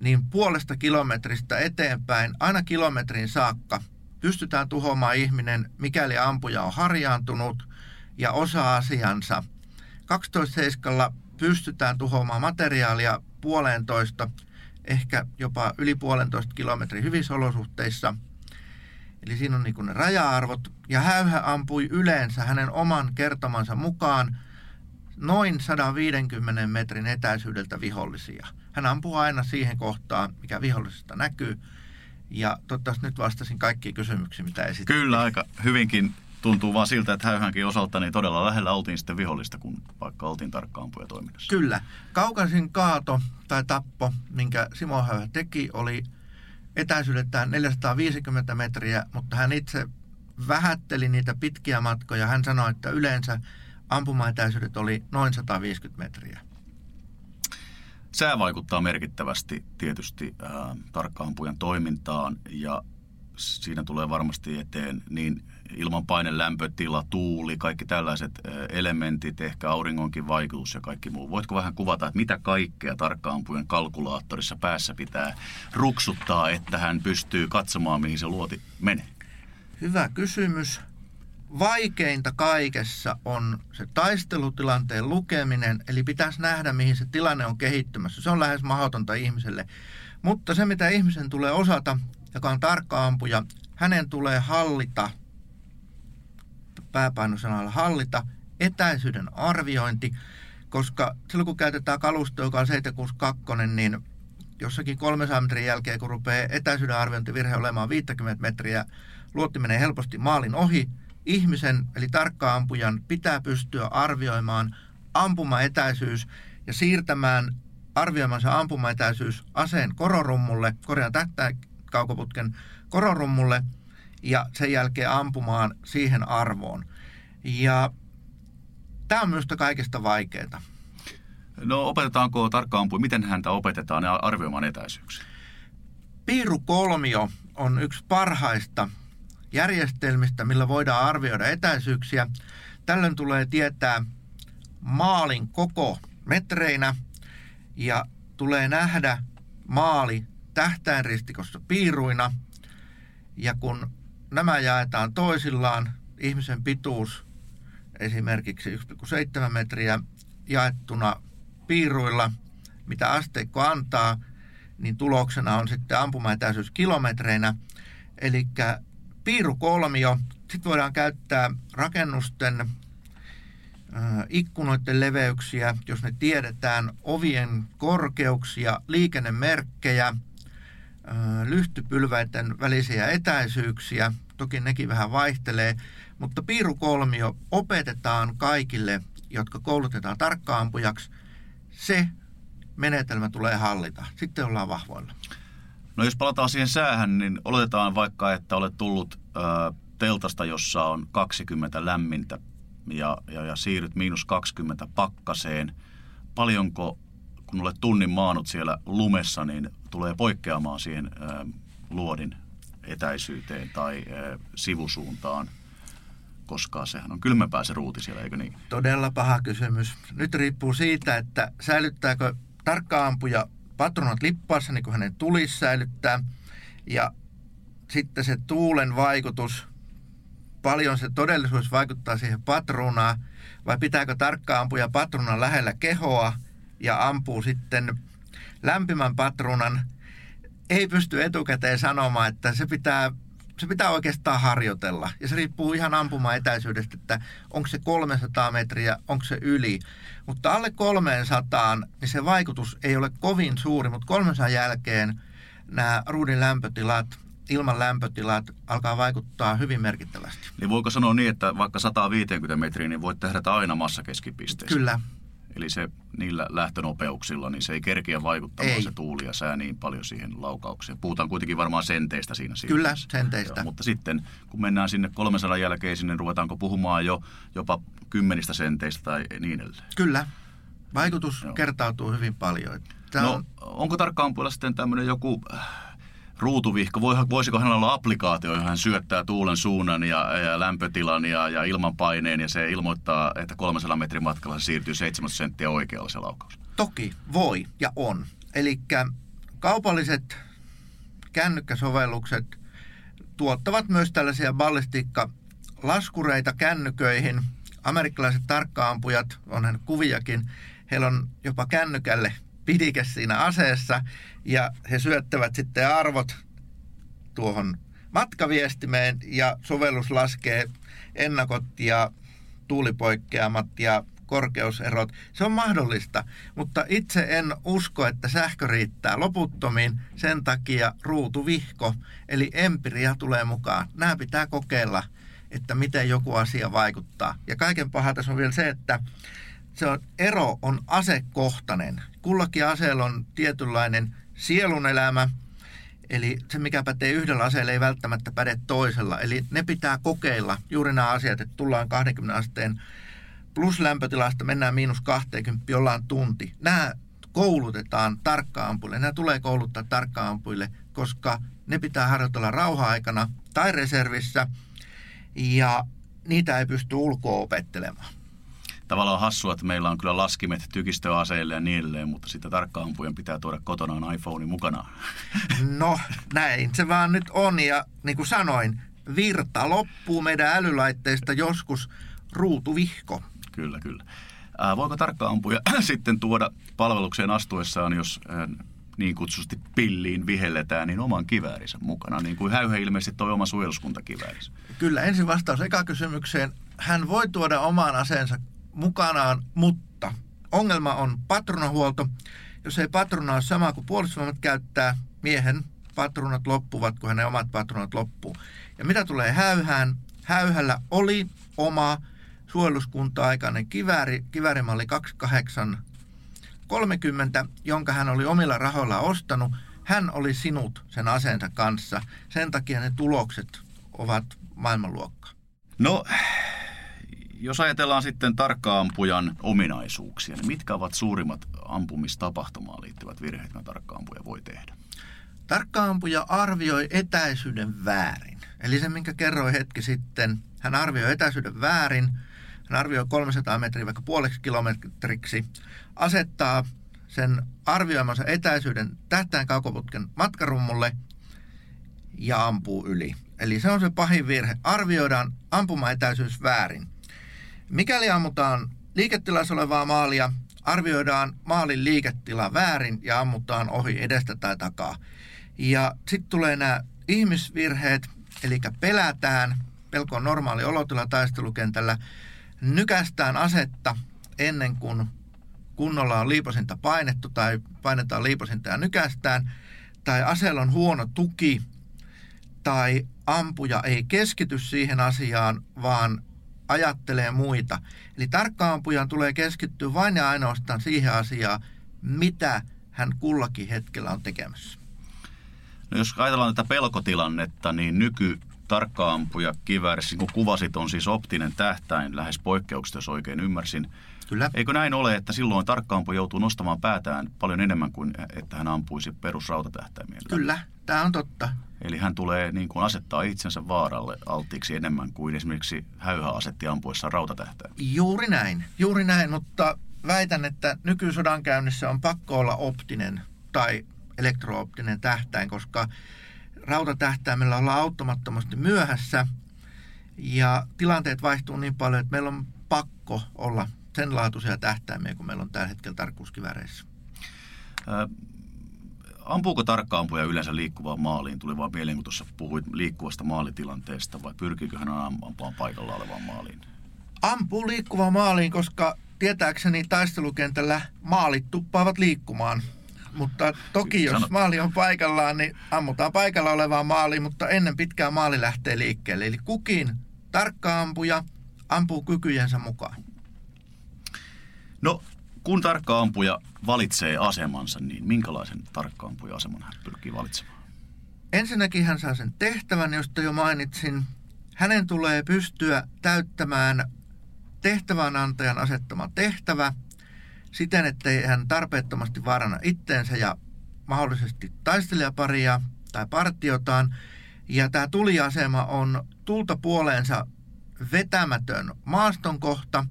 niin puolesta kilometristä eteenpäin, aina kilometrin saakka, pystytään tuhoamaan ihminen, mikäli ampuja on harjaantunut ja osaa asiansa. 12.7 pystytään tuhoamaan materiaalia puolentoista, ehkä jopa yli puolentoista kilometrin hyvissä olosuhteissa – Eli siinä on niin ne raja-arvot. Ja Häyhä ampui yleensä hänen oman kertomansa mukaan noin 150 metrin etäisyydeltä vihollisia. Hän ampuu aina siihen kohtaan, mikä vihollisesta näkyy. Ja toivottavasti nyt vastasin kaikkiin kysymyksiin, mitä esitin. Kyllä, aika hyvinkin tuntuu vaan siltä, että häyhänkin osalta niin todella lähellä oltiin sitten vihollista, kun vaikka oltiin tarkkaampuja toiminnassa. Kyllä. Kaukaisin kaato tai tappo, minkä Simo Häyhä teki, oli etäisyydeltään 450 metriä, mutta hän itse vähätteli niitä pitkiä matkoja. Hän sanoi, että yleensä ampumaetäisyydet oli noin 150 metriä. Sää vaikuttaa merkittävästi tietysti äh, tarkkaampujan toimintaan ja siinä tulee varmasti eteen niin ilman paine, lämpötila, tuuli, kaikki tällaiset elementit, ehkä auringonkin vaikutus ja kaikki muu. Voitko vähän kuvata, että mitä kaikkea tarkkaampujan kalkulaattorissa päässä pitää ruksuttaa, että hän pystyy katsomaan, mihin se luoti menee? Hyvä kysymys. Vaikeinta kaikessa on se taistelutilanteen lukeminen, eli pitäisi nähdä, mihin se tilanne on kehittymässä. Se on lähes mahdotonta ihmiselle. Mutta se, mitä ihmisen tulee osata, joka on tarkka ampuja, hänen tulee hallita, pääpainosanalla hallita, etäisyyden arviointi, koska silloin kun käytetään kalusto, joka on 762, niin jossakin 300 metrin jälkeen, kun rupeaa etäisyyden arviointivirhe olemaan 50 metriä, luotti menee helposti maalin ohi. Ihmisen, eli tarkkaampujan, pitää pystyä arvioimaan ampumaetäisyys ja siirtämään arvioimansa ampumaetäisyys aseen kororummulle, korjaan kaukoputken kororummulle ja sen jälkeen ampumaan siihen arvoon. Ja tämä on minusta kaikista vaikeaa. No opetetaanko tarkkaan miten häntä opetetaan arvioimaan etäisyyksiä? Piirukolmio on yksi parhaista järjestelmistä, millä voidaan arvioida etäisyyksiä. Tällöin tulee tietää maalin koko metreinä ja tulee nähdä maali tähtäinristikossa piiruina. Ja kun nämä jaetaan toisillaan, ihmisen pituus esimerkiksi 1,7 metriä jaettuna piiruilla, mitä asteikko antaa, niin tuloksena on sitten ampumaetäisyys kilometreinä. Eli piirukolmio, sitten voidaan käyttää rakennusten ikkunoiden leveyksiä, jos ne tiedetään, ovien korkeuksia, liikennemerkkejä, lyhtypylväiden välisiä etäisyyksiä, toki nekin vähän vaihtelee, mutta piirukolmio opetetaan kaikille, jotka koulutetaan tarkkaampujaksi. Se menetelmä tulee hallita. Sitten ollaan vahvoilla. No jos palataan siihen säähän, niin oletetaan vaikka, että olet tullut ö, teltasta, jossa on 20 lämmintä ja, ja, ja siirryt miinus 20 pakkaseen. Paljonko, kun olet tunnin maanut siellä lumessa, niin tulee poikkeamaan siihen luodin etäisyyteen tai sivusuuntaan? koska sehän on kylmempää se ruuti siellä, eikö niin? Todella paha kysymys. Nyt riippuu siitä, että säilyttääkö tarkka ampuja patronat lippaassa, niin kuin hänen tulisi säilyttää. Ja sitten se tuulen vaikutus, paljon se todellisuus vaikuttaa siihen patruunaan, vai pitääkö tarkka ampuja patruunan lähellä kehoa ja ampuu sitten lämpimän patruunan. Ei pysty etukäteen sanomaan, että se pitää se pitää oikeastaan harjoitella. Ja se riippuu ihan ampuma etäisyydestä, että onko se 300 metriä, onko se yli. Mutta alle 300, niin se vaikutus ei ole kovin suuri, mutta 300 jälkeen nämä ruudin lämpötilat, ilman lämpötilat alkaa vaikuttaa hyvin merkittävästi. Niin voiko sanoa niin, että vaikka 150 metriä, niin voit tehdä aina massakeskipisteessä? Kyllä, Eli se niillä lähtönopeuksilla, niin se ei kerkiä vaikuttamaan ei. se tuuli ja sää niin paljon siihen laukaukseen. Puhutaan kuitenkin varmaan senteistä siinä Kyllä, senteistä. Joo, mutta sitten kun mennään sinne 300 jälkeen sinne, ruvetaanko puhumaan jo jopa kymmenistä senteistä tai niin edelleen? Kyllä. Vaikutus Joo. kertautuu hyvin paljon. Tämä no, on... onko tarkkaan puolella sitten tämmöinen joku äh, ruutuvihko, voisiko hänellä olla applikaatio, johon hän syöttää tuulen suunnan ja, ja lämpötilan ja, ja ilmanpaineen ja se ilmoittaa, että 300 metrin matkalla se siirtyy 7 senttiä oikealle se laukaus? Toki voi ja on. Eli kaupalliset kännykkäsovellukset tuottavat myös tällaisia ballistiikkalaskureita kännyköihin. Amerikkalaiset tarkkaampujat, onhan kuviakin, heillä on jopa kännykälle pidike siinä aseessa ja he syöttävät sitten arvot tuohon matkaviestimeen ja sovellus laskee ennakot ja tuulipoikkeamat ja korkeuserot. Se on mahdollista, mutta itse en usko, että sähkö riittää loputtomiin. Sen takia ruutuvihko, eli empiria tulee mukaan. Nämä pitää kokeilla, että miten joku asia vaikuttaa. Ja kaiken paha tässä on vielä se, että se on, ero on asekohtainen. Kullakin aseella on tietynlainen sielun elämä, eli se mikä pätee yhdellä aseella ei välttämättä päde toisella. Eli ne pitää kokeilla, juuri nämä asiat, että tullaan 20 asteen plus lämpötilasta, mennään miinus 20, ollaan tunti. Nämä koulutetaan tarkkaampuille, nämä tulee kouluttaa tarkkaampuille, koska ne pitää harjoitella rauha-aikana tai reservissä, ja niitä ei pysty ulkoa opettelemaan tavallaan hassua, että meillä on kyllä laskimet tykistöaseille ja niin edelleen, mutta sitten tarkkaampujen pitää tuoda kotonaan iPhone mukana. No näin se vaan nyt on ja niin kuin sanoin, virta loppuu meidän älylaitteista joskus ruutuvihko. Kyllä, kyllä. Ää, voiko tarkkaampuja sitten tuoda palvelukseen astuessaan, jos ää, niin kutsusti pilliin vihelletään, niin oman kiväärinsä mukana, niin kuin Häyhä ilmeisesti toi oma suojeluskuntakiväärinsä. Kyllä, ensin vastaus eka kysymykseen. Hän voi tuoda oman aseensa mukanaan, mutta ongelma on patronahuolto. Jos ei patrona ole sama kuin puolustusvoimat käyttää, miehen patronat loppuvat, kun hänen omat patronat loppuu. Ja mitä tulee häyhään? Häyhällä oli oma suojeluskunta-aikainen kivääri, kiväärimalli 2830, jonka hän oli omilla rahoilla ostanut. Hän oli sinut sen aseensa kanssa. Sen takia ne tulokset ovat maailmanluokkaa. No, jos ajatellaan sitten tarkkaampujan ominaisuuksia, niin mitkä ovat suurimmat ampumistapahtumaan liittyvät virheet, mitä tarkkaampuja voi tehdä? Tarkkaampuja arvioi etäisyyden väärin. Eli se, minkä kerroin hetki sitten, hän arvioi etäisyyden väärin. Hän arvioi 300 metriä vaikka puoleksi kilometriksi, asettaa sen arvioimansa etäisyyden tähtäin kaukoputken matkarummulle ja ampuu yli. Eli se on se pahin virhe. Arvioidaan ampumaetäisyys väärin. Mikäli ammutaan liiketilassa olevaa maalia, arvioidaan maalin liiketila väärin ja ammutaan ohi edestä tai takaa. Ja sitten tulee nämä ihmisvirheet, eli pelätään, pelko on normaali olotila taistelukentällä, nykästään asetta ennen kuin kunnolla on liiposinta painettu tai painetaan liiposinta ja nykästään, tai aseella on huono tuki, tai ampuja ei keskity siihen asiaan, vaan ajattelee muita. Eli tarkkaampujan tulee keskittyä vain ja ainoastaan siihen asiaan, mitä hän kullakin hetkellä on tekemässä. No jos ajatellaan tätä pelkotilannetta, niin nyky tarkkaampuja kiväärissä, niin kun kuvasit, on siis optinen tähtäin lähes poikkeuksesta, jos oikein ymmärsin. Kyllä. Eikö näin ole, että silloin tarkkaampuja joutuu nostamaan päätään paljon enemmän kuin että hän ampuisi perusrautatähtäimien? Kyllä, tämä on totta. Eli hän tulee niin kuin asettaa itsensä vaaralle alttiiksi enemmän kuin esimerkiksi häyhä asetti ampuessa rautatähtäin. Juuri näin, juuri näin, mutta väitän, että nykysodan käynnissä on pakko olla optinen tai elektrooptinen tähtäin, koska rautatähtäimellä ollaan auttamattomasti myöhässä ja tilanteet vaihtuu niin paljon, että meillä on pakko olla sen laatuisia tähtäimiä, kun meillä on tällä hetkellä tarkkuuskiväreissä. Ampuuko tarkkaampuja yleensä liikkuvaan maaliin? Tuli vaan mieleen, kun tuossa puhuit liikkuvasta maalitilanteesta, vai pyrkiikö hän ampumaan paikalla olevaan maaliin? Ampuu liikkuvaan maaliin, koska tietääkseni taistelukentällä maalit tuppaavat liikkumaan. Mutta toki jos Sanot. maali on paikallaan, niin ammutaan paikalla olevaan maaliin, mutta ennen pitkää maali lähtee liikkeelle. Eli kukin tarkka ampuja ampuu kykyjensä mukaan. No, kun tarkka ampuja valitsee asemansa, niin minkälaisen tarkka ampuja aseman hän pyrkii valitsemaan? Ensinnäkin hän saa sen tehtävän, josta jo mainitsin. Hänen tulee pystyä täyttämään tehtävänantajan asettama tehtävä siten, ettei hän tarpeettomasti vaarana itteensä ja mahdollisesti taistelijaparia tai partiotaan. Ja tämä tuliasema on tulta puoleensa vetämätön maaston kohta,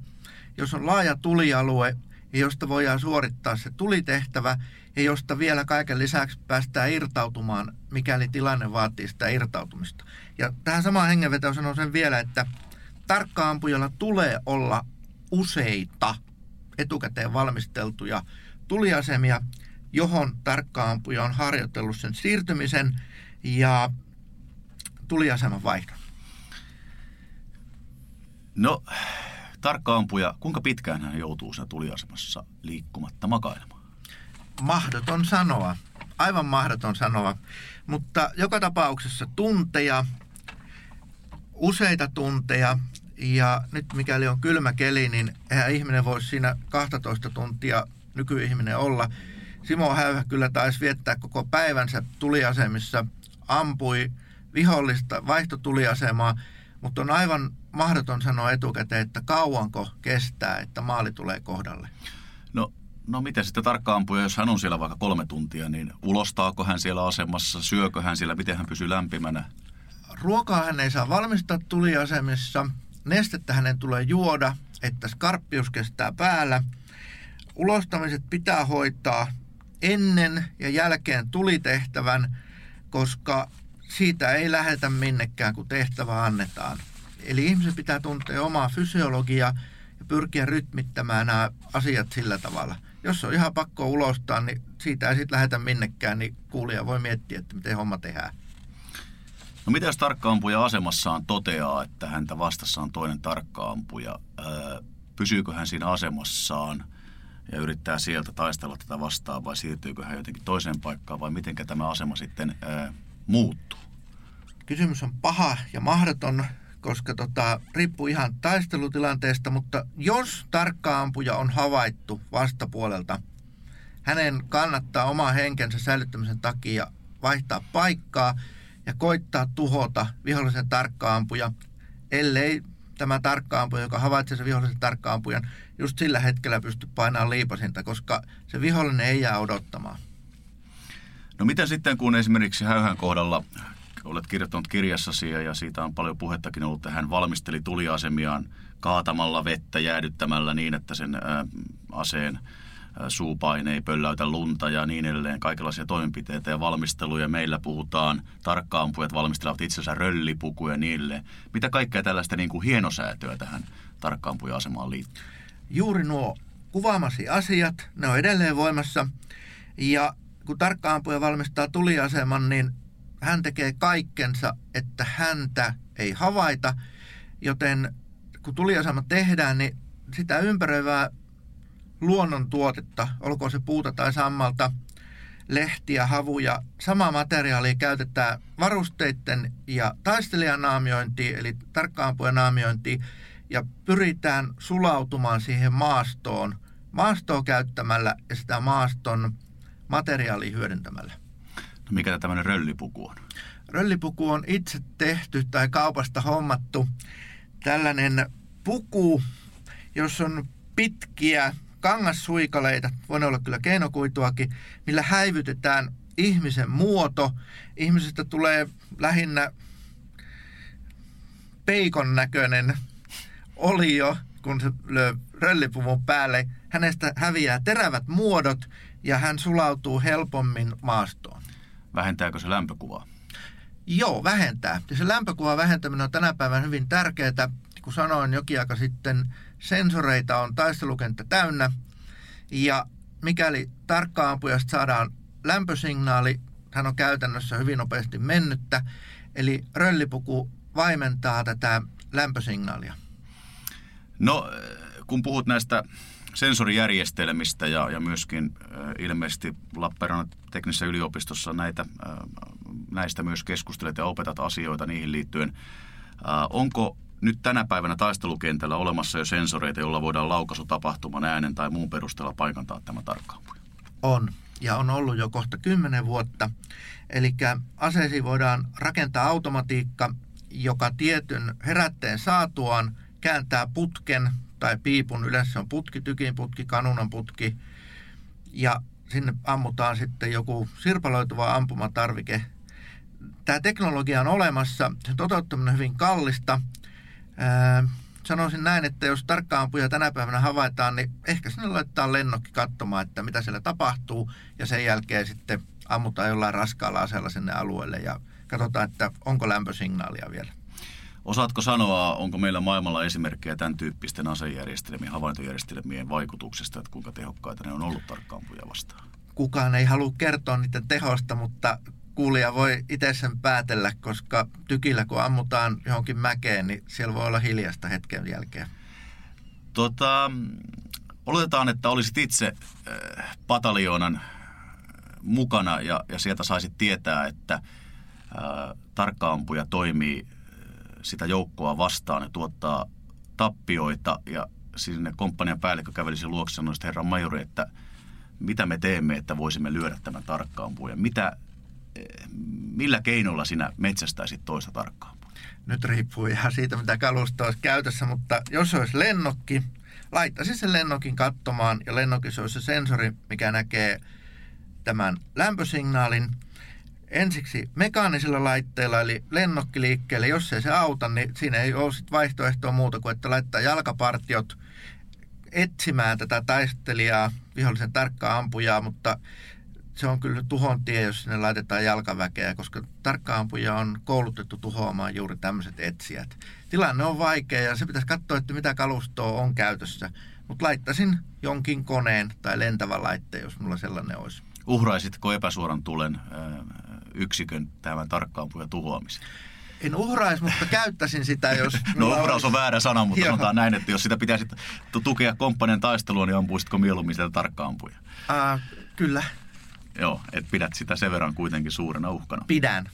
jos on laaja tulialue ja josta voidaan suorittaa se tulitehtävä ja josta vielä kaiken lisäksi päästään irtautumaan, mikäli tilanne vaatii sitä irtautumista. Ja tähän samaan hengenvetoon sanon sen vielä, että tarkkaampujalla tulee olla useita etukäteen valmisteltuja tuliasemia, johon tarkkaampuja on harjoitellut sen siirtymisen ja tuliaseman vaihdon. No, tarkka ampuja, kuinka pitkään hän joutuu siinä tuliasemassa liikkumatta makailemaan? Mahdoton sanoa. Aivan mahdoton sanoa. Mutta joka tapauksessa tunteja, useita tunteja. Ja nyt mikäli on kylmä keli, niin eihän ihminen voisi siinä 12 tuntia nykyihminen olla. Simo Häyhä kyllä taisi viettää koko päivänsä tuliasemissa, ampui vihollista vaihtotuliasemaa, mutta on aivan mahdoton sanoa etukäteen, että kauanko kestää, että maali tulee kohdalle. No, no miten sitten tarkka ampuja, jos hän on siellä vaikka kolme tuntia, niin ulostaako hän siellä asemassa, syökö hän siellä, miten hän pysyy lämpimänä? Ruokaa hän ei saa valmistaa tuliasemissa, nestettä hänen tulee juoda, että skarppius kestää päällä. Ulostamiset pitää hoitaa ennen ja jälkeen tulitehtävän, koska siitä ei lähetä minnekään, kun tehtävä annetaan. Eli ihmisen pitää tuntea omaa fysiologiaa ja pyrkiä rytmittämään nämä asiat sillä tavalla. Jos on ihan pakko ulostaa, niin siitä ei sitten lähetä minnekään, niin kuulija voi miettiä, että miten homma tehdään. No mitä jos tarkkaampuja asemassaan toteaa, että häntä vastassa on toinen tarkkaampuja? Öö, pysyykö hän siinä asemassaan ja yrittää sieltä taistella tätä vastaan vai siirtyykö hän jotenkin toiseen paikkaan vai miten tämä asema sitten öö, muuttuu? Kysymys on paha ja mahdoton, koska tota, riippuu ihan taistelutilanteesta, mutta jos tarkka ampuja on havaittu vastapuolelta, hänen kannattaa oma henkensä säilyttämisen takia vaihtaa paikkaa ja koittaa tuhota vihollisen tarkkaampuja, ellei tämä tarkkaampuja, joka havaitsee sen vihollisen tarkkaampujan, just sillä hetkellä pysty painamaan liipasinta, koska se vihollinen ei jää odottamaan. No mitä sitten, kun esimerkiksi Häyhän kohdalla olet kirjoittanut kirjassasi ja siitä on paljon puhettakin ollut, että hän valmisteli tuliasemiaan kaatamalla vettä, jäädyttämällä niin, että sen ää, aseen suupaine ei pölläytä lunta ja niin edelleen, kaikenlaisia toimenpiteitä ja valmisteluja. Meillä puhutaan, tarkkaampujat valmistelevat itsensä röllipukuja niille. Mitä kaikkea tällaista niin kuin hienosäätöä tähän tarkkaampuja-asemaan liittyy? Juuri nuo kuvaamasi asiat, ne on edelleen voimassa. Ja kun tarkkaampuja valmistaa tuliaseman, niin hän tekee kaikkensa, että häntä ei havaita, joten kun tuliasema tehdään, niin sitä ympäröivää luonnontuotetta, olkoon se puuta tai sammalta, lehtiä, havuja, samaa materiaalia käytetään varusteiden ja taistelijan naamiointiin, eli tarkkaampujen naamiointiin, ja pyritään sulautumaan siihen maastoon maastoa käyttämällä ja sitä maaston materiaalia hyödyntämällä. Mikä tämmöinen röllipuku on? Röllipuku on itse tehty tai kaupasta hommattu tällainen puku, jossa on pitkiä kangassuikaleita, voi olla kyllä keinokuituakin, millä häivytetään ihmisen muoto. Ihmisestä tulee lähinnä peikon näköinen olio, kun se lyö röllipuvun päälle. Hänestä häviää terävät muodot ja hän sulautuu helpommin maastoon. Vähentääkö se lämpökuvaa? Joo, vähentää. Ja se lämpökuvan vähentäminen on tänä päivänä hyvin tärkeää. Kun sanoin jokin aika sitten, sensoreita on taistelukenttä täynnä. Ja mikäli tarkkaampujasta saadaan lämpösignaali, hän on käytännössä hyvin nopeasti mennyttä. Eli röllipuku vaimentaa tätä lämpösignaalia. No, kun puhut näistä sensorijärjestelmistä ja, ja myöskin äh, ilmeisesti Lappeenrannan teknisessä yliopistossa näitä, äh, näistä myös keskustelet ja opetat asioita niihin liittyen. Äh, onko nyt tänä päivänä taistelukentällä olemassa jo sensoreita, joilla voidaan laukaisutapahtuman äänen tai muun perusteella paikantaa tämä tarkkaampuja? On, ja on ollut jo kohta kymmenen vuotta. Eli aseisiin voidaan rakentaa automatiikka, joka tietyn herätteen saatuaan kääntää putken tai piipun. Yleensä on putki, tykin putki, kanunan putki. Ja sinne ammutaan sitten joku sirpaloituva ampumatarvike. Tämä teknologia on olemassa, sen toteuttaminen on hyvin kallista. Ää, sanoisin näin, että jos tarkkaampuja tänä päivänä havaitaan, niin ehkä sinne laitetaan lennokki katsomaan, että mitä siellä tapahtuu. Ja sen jälkeen sitten ammutaan jollain raskaalla aseella sinne alueelle ja katsotaan, että onko lämpösignaalia vielä. Osaatko sanoa, onko meillä maailmalla esimerkkejä tämän tyyppisten asejärjestelmien, havaintojärjestelmien vaikutuksesta, että kuinka tehokkaita ne on ollut tarkkaampuja vastaan? Kukaan ei halua kertoa niiden tehosta, mutta kuulija voi itse sen päätellä, koska tykillä kun ammutaan johonkin mäkeen, niin siellä voi olla hiljasta hetken jälkeen. Tota, oletetaan, että olisit itse äh, pataljoonan mukana ja, ja sieltä saisit tietää, että äh, tarkkaampuja toimii äh, sitä joukkoa vastaan ja tuottaa tappioita ja sinne komppanian päällikkö kävelisi luokse sanoi, että herra majori, että mitä me teemme, että voisimme lyödä tämän tarkkaampujan. Mitä, äh, millä keinolla sinä metsästäisit toista tarkkaampuja? Nyt riippuu ihan siitä, mitä kalusta olisi käytössä, mutta jos olisi lennokki, laittaisin sen lennokin katsomaan ja lennokissa olisi se sensori, mikä näkee tämän lämpösignaalin ensiksi mekaanisilla laitteilla, eli lennokki liikkeelle. Jos ei se auta, niin siinä ei ole sit vaihtoehtoa muuta kuin, että laittaa jalkapartiot etsimään tätä taistelijaa, vihollisen tarkkaa ampujaa, mutta se on kyllä tuhon tie, jos sinne laitetaan jalkaväkeä, koska tarkkaampuja on koulutettu tuhoamaan juuri tämmöiset etsijät. Tilanne on vaikea ja se pitäisi katsoa, että mitä kalustoa on käytössä. Mutta laittaisin jonkin koneen tai lentävän laitteen, jos mulla sellainen olisi. Uhraisitko epäsuoran tulen yksikön tämän tarkkaampujan tuhoamiseen? En uhraisi, mutta käyttäisin sitä, jos... no uhraus on väärä sana, mutta sanotaan näin, että jos sitä pitäisi tukea komppanian taistelua, niin ampuisitko mieluummin sitä tarkkaampuja? Uh, kyllä. Joo, että pidät sitä sen verran kuitenkin suurena uhkana. Pidän.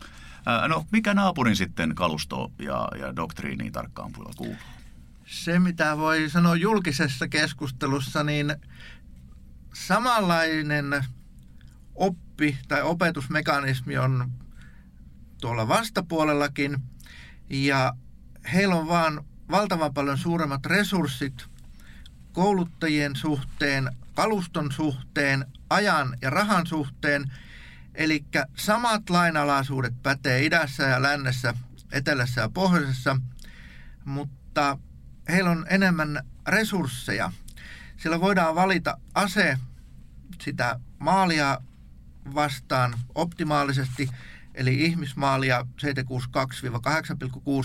Uh, no, mikä naapurin sitten kalusto ja, ja doktriiniin tarkkaampuilla kuuluu? Se, mitä voi sanoa julkisessa keskustelussa, niin samanlainen oppi tai opetusmekanismi on tuolla vastapuolellakin ja heillä on vaan valtavan paljon suuremmat resurssit kouluttajien suhteen, kaluston suhteen, ajan ja rahan suhteen. Eli samat lainalaisuudet pätee idässä ja lännessä, etelässä ja pohjoisessa, mutta heillä on enemmän resursseja. Sillä voidaan valita ase sitä maalia vastaan optimaalisesti, eli ihmismaalia 762-8,6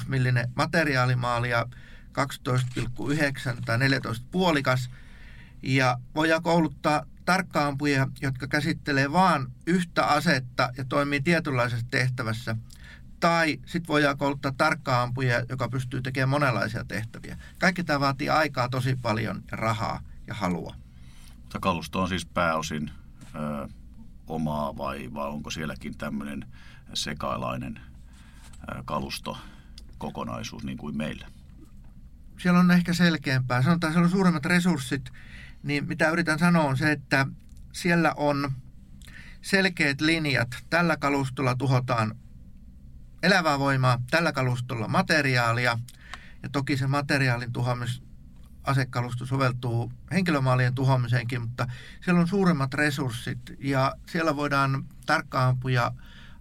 millinen materiaalimaalia 12,9 tai 14 puolikas. Ja voidaan kouluttaa tarkkaampuja, jotka käsittelee vain yhtä asetta ja toimii tietynlaisessa tehtävässä. Tai sitten voidaan kouluttaa tarkkaampuja, joka pystyy tekemään monenlaisia tehtäviä. Kaikki tämä vaatii aikaa tosi paljon rahaa ja halua. Kalusto on siis pääosin omaa vai, vai onko sielläkin tämmöinen sekailainen ö, kalustokokonaisuus niin kuin meillä? Siellä on ehkä selkeämpää. Sanotaan, siellä on suuremmat resurssit. Niin mitä yritän sanoa on se, että siellä on selkeät linjat. Tällä kalustolla tuhotaan elävää voimaa, tällä kalustolla materiaalia. Ja toki se materiaalin tuhoamis asekalusto soveltuu henkilömaalien tuhoamiseenkin, mutta siellä on suuremmat resurssit ja siellä voidaan tarkkaampuja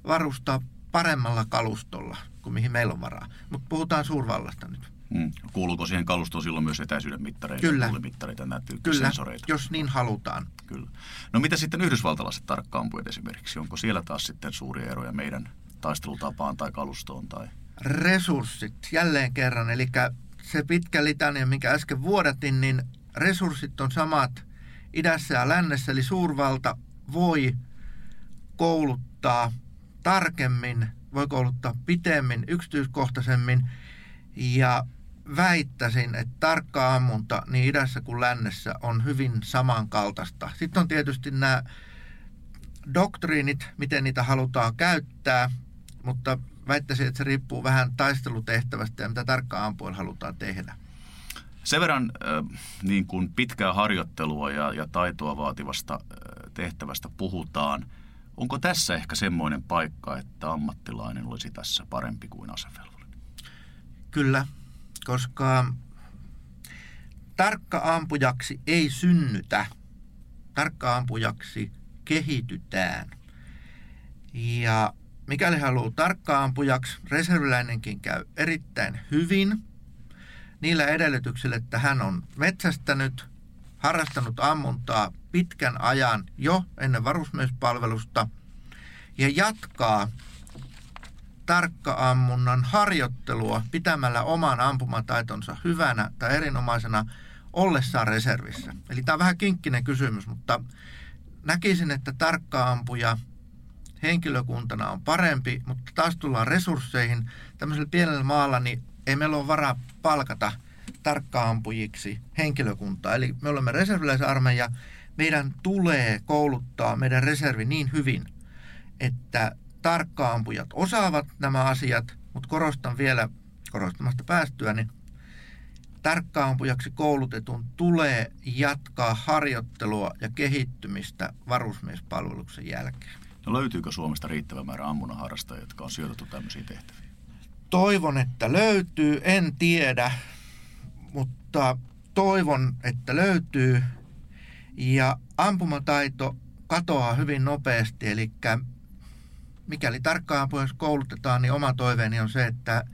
varustaa paremmalla kalustolla kuin mihin meillä on varaa. Mutta puhutaan suurvallasta nyt. Hmm. Kuuluuko siihen kalustoon silloin myös etäisyyden mittareita, Kyllä. tuulimittareita ja Kyllä, sensoreita? jos niin halutaan. Kyllä. No mitä sitten yhdysvaltalaiset tarkkaampujat esimerkiksi? Onko siellä taas sitten suuria eroja meidän taistelutapaan tai kalustoon? Tai... Resurssit, jälleen kerran. Eli se pitkä litania, minkä äsken vuodatin, niin resurssit on samat idässä ja lännessä, eli suurvalta voi kouluttaa tarkemmin, voi kouluttaa pitemmin, yksityiskohtaisemmin ja väittäisin, että tarkka ammunta niin idässä kuin lännessä on hyvin samankaltaista. Sitten on tietysti nämä doktriinit, miten niitä halutaan käyttää, mutta väittäisin, että se riippuu vähän taistelutehtävästä ja mitä tarkkaan ampuilla halutaan tehdä. Sen verran äh, niin kuin pitkää harjoittelua ja, ja taitoa vaativasta äh, tehtävästä puhutaan. Onko tässä ehkä semmoinen paikka, että ammattilainen olisi tässä parempi kuin asevelvollinen? Kyllä, koska tarkka ampujaksi ei synnytä. Tarkka ampujaksi kehitytään. Ja Mikäli haluaa tarkkaampujaksi, reserviläinenkin käy erittäin hyvin niillä edellytyksillä, että hän on metsästänyt, harrastanut ammuntaa pitkän ajan jo ennen varusmiespalvelusta ja jatkaa tarkkaammunnan harjoittelua pitämällä oman ampumataitonsa hyvänä tai erinomaisena ollessaan reservissä. Eli tämä on vähän kinkkinen kysymys, mutta näkisin, että tarkkaampuja – henkilökuntana on parempi, mutta taas tullaan resursseihin. Tämmöisellä pienellä maalla niin ei meillä ole varaa palkata tarkkaampujiksi henkilökuntaa. Eli me olemme reserviläisarmeija. Meidän tulee kouluttaa meidän reservi niin hyvin, että tarkkaampujat osaavat nämä asiat, mutta korostan vielä korostamasta päästyä, niin tarkkaampujaksi koulutetun tulee jatkaa harjoittelua ja kehittymistä varusmiespalveluksen jälkeen. No löytyykö Suomesta riittävä määrä ammunnan harrastajia, jotka on sijoitettu tämmöisiin tehtäviin? Toivon, että löytyy, en tiedä, mutta toivon, että löytyy. Ja ampumataito katoaa hyvin nopeasti, eli mikäli tarkkaan koulutetaan, niin oma toiveeni on se, että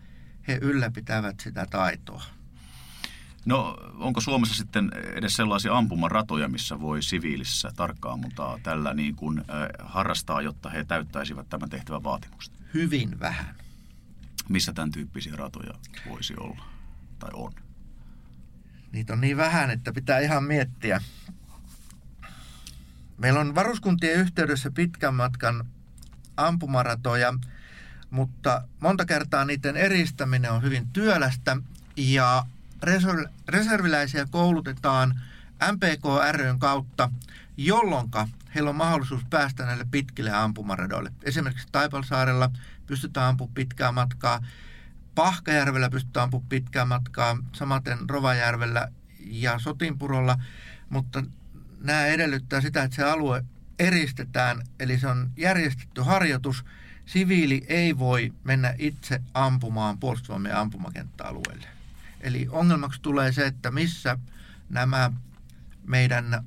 he ylläpitävät sitä taitoa. No onko Suomessa sitten edes sellaisia ampumaratoja, missä voi siviilissä tarkkaammuntaa tällä niin kuin, äh, harrastaa, jotta he täyttäisivät tämän tehtävän vaatimukset? Hyvin vähän. Missä tämän tyyppisiä ratoja voisi olla tai on? Niitä on niin vähän, että pitää ihan miettiä. Meillä on varuskuntien yhteydessä pitkän matkan ampumaratoja, mutta monta kertaa niiden eristäminen on hyvin työlästä ja reserviläisiä koulutetaan MPK ryn kautta, jolloin heillä on mahdollisuus päästä näille pitkille ampumaradoille. Esimerkiksi Taipalsaarella pystytään ampumaan pitkää matkaa, Pahkajärvellä pystytään ampumaan pitkää matkaa, samaten Rovajärvellä ja Sotinpurolla, mutta nämä edellyttää sitä, että se alue eristetään, eli se on järjestetty harjoitus. Siviili ei voi mennä itse ampumaan puolustusvoimien ampumakenttäalueelle. Eli ongelmaksi tulee se, että missä nämä meidän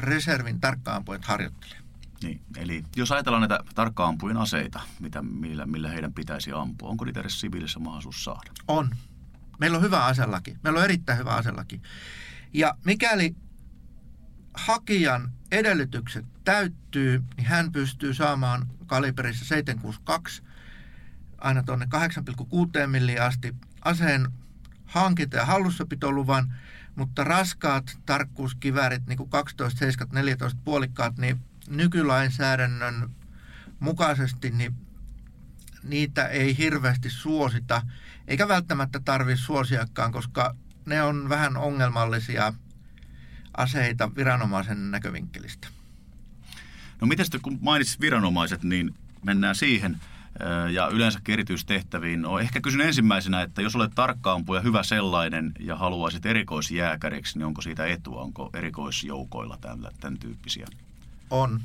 reservin tarkkaampujat harjoittelee. Niin, eli jos ajatellaan näitä tarkkaampujen aseita, mitä, millä, millä heidän pitäisi ampua, onko niitä edes siviilissä mahdollisuus saada? On. Meillä on hyvä aselaki. Meillä on erittäin hyvä aselaki. Ja mikäli hakijan edellytykset täyttyy, niin hän pystyy saamaan kaliberissa 762 aina tuonne 8,6 milliin asti aseen hankinta- ja hallussapitoluvan, mutta raskaat tarkkuuskiväärit, niin kuin 12, 7, 14 puolikkaat, niin nykylainsäädännön mukaisesti niin niitä ei hirveästi suosita, eikä välttämättä tarvitse suosiakaan, koska ne on vähän ongelmallisia aseita viranomaisen näkövinkkelistä. No miten kun mainitsit viranomaiset, niin mennään siihen – ja yleensä erityistehtäviin. No, ehkä kysyn ensimmäisenä, että jos olet tarkkaampuja hyvä sellainen ja haluaisit erikoisjääkäriksi, niin onko siitä etua? Onko erikoisjoukoilla tämän, tämän tyyppisiä on,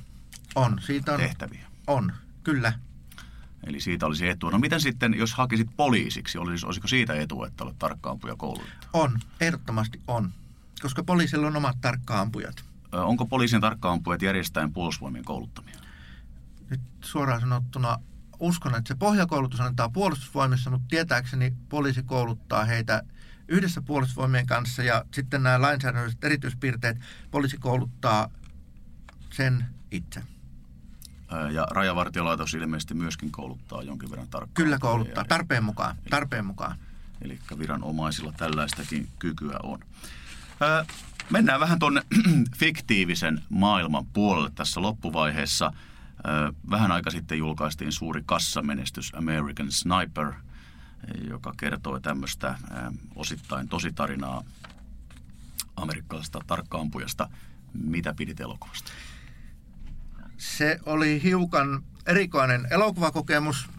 on. Siitä on, tehtäviä? On, kyllä. Eli siitä olisi etua. No miten sitten, jos hakisit poliisiksi, olisi, olisiko siitä etua, että olet tarkkaampuja koulutettu? On, ehdottomasti on, koska poliisilla on omat tarkkaampujat. Onko poliisin tarkkaampujat järjestäen puolustusvoimien kouluttamia? Nyt suoraan sanottuna uskon, että se pohjakoulutus annetaan puolustusvoimissa, mutta tietääkseni poliisi kouluttaa heitä yhdessä puolustusvoimien kanssa ja sitten nämä lainsäädännölliset erityispiirteet poliisi kouluttaa sen itse. Ja rajavartiolaitos ilmeisesti myöskin kouluttaa jonkin verran tarkkaan. Kyllä kouluttaa, tarpeen mukaan. Tarpeen mukaan. Eli viranomaisilla tällaistakin kykyä on. Mennään vähän tuonne fiktiivisen maailman puolelle tässä loppuvaiheessa – Vähän aika sitten julkaistiin suuri kassamenestys American Sniper, joka kertoo tämmöistä osittain tositarinaa amerikkalaisesta tarkkaampujasta. Mitä pidit elokuvasta? Se oli hiukan erikoinen elokuvakokemus.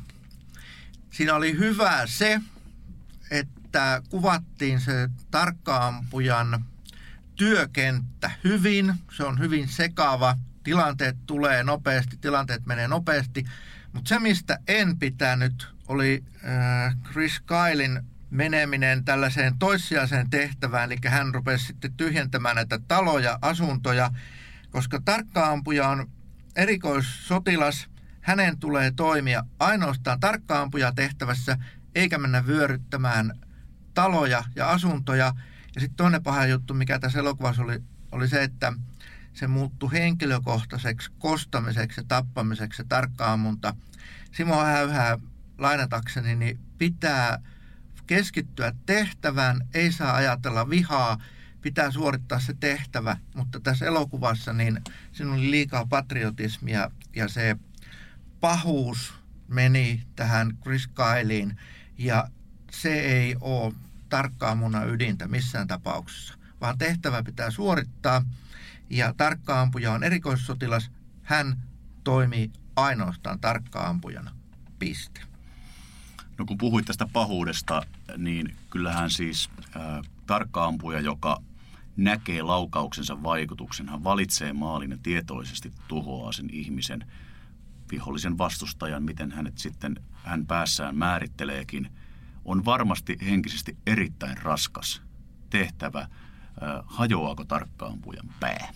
Siinä oli hyvä se, että kuvattiin se tarkkaampujan työkenttä hyvin. Se on hyvin sekava tilanteet tulee nopeasti, tilanteet menee nopeasti. Mutta se, mistä en pitänyt, oli äh, Chris Kylein meneminen tällaiseen toissijaiseen tehtävään, eli hän rupesi sitten tyhjentämään näitä taloja, asuntoja, koska tarkkaampuja on erikoissotilas, hänen tulee toimia ainoastaan tarkkaampuja tehtävässä, eikä mennä vyöryttämään taloja ja asuntoja. Ja sitten toinen paha juttu, mikä tässä elokuvassa oli, oli se, että se muuttui henkilökohtaiseksi kostamiseksi ja tappamiseksi ja tarkkaammunta. Simo Häyhää lainatakseni, niin pitää keskittyä tehtävään, ei saa ajatella vihaa, pitää suorittaa se tehtävä, mutta tässä elokuvassa niin siinä oli liikaa patriotismia ja se pahuus meni tähän Chris Kyleen ja se ei ole tarkkaamuna ydintä missään tapauksessa, vaan tehtävä pitää suorittaa ja tarkkaampuja on erikoissotilas. Hän toimii ainoastaan tarkkaampujana. Piste. No kun puhuit tästä pahuudesta, niin kyllähän siis äh, tarkkaampuja, joka näkee laukauksensa vaikutuksen, hän valitsee maalin ja tietoisesti tuhoaa sen ihmisen vihollisen vastustajan, miten hänet sitten hän päässään määritteleekin, on varmasti henkisesti erittäin raskas tehtävä. Hajoaako tarkkaampujan pää?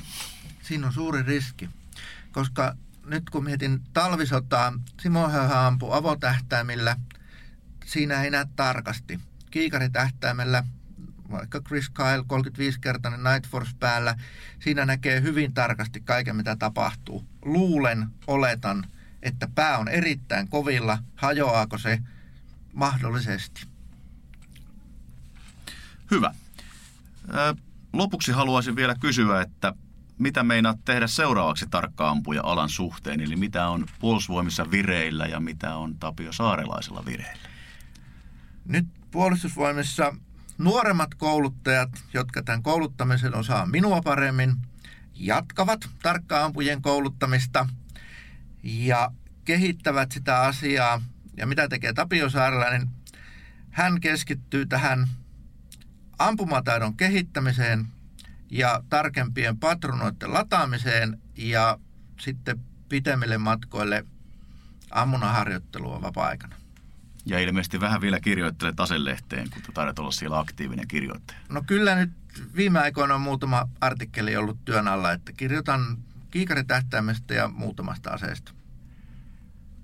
Siinä on suuri riski, koska nyt kun mietin talvisotaa, Simo Höhä ampui avotähtäimillä, siinä ei näe tarkasti. Kiikaritähtäimellä, vaikka Chris Kyle 35-kertainen Night Force päällä, siinä näkee hyvin tarkasti kaiken mitä tapahtuu. Luulen, oletan, että pää on erittäin kovilla, hajoaako se mahdollisesti. Hyvä. Lopuksi haluaisin vielä kysyä, että mitä meinaat tehdä seuraavaksi tarkkaampuja alan suhteen, eli mitä on puolustusvoimissa vireillä ja mitä on Tapio Saarelaisella vireillä? Nyt puolustusvoimissa nuoremmat kouluttajat, jotka tämän kouluttamisen osaa minua paremmin, jatkavat tarkkaampujen kouluttamista ja kehittävät sitä asiaa. Ja mitä tekee Tapio Saarelainen? Hän keskittyy tähän ampumataidon kehittämiseen ja tarkempien patronoiden lataamiseen ja sitten pitemmille matkoille ammunaharjoittelua vapaa-aikana. Ja ilmeisesti vähän vielä kirjoittelet aselehteen, kun taidat olla siellä aktiivinen kirjoittaja. No kyllä nyt viime aikoina on muutama artikkeli ollut työn alla, että kirjoitan kiikaritähtäimestä ja muutamasta aseesta.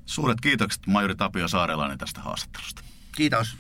Suuret kiitokset majori Tapio Saarelainen tästä haastattelusta. Kiitos.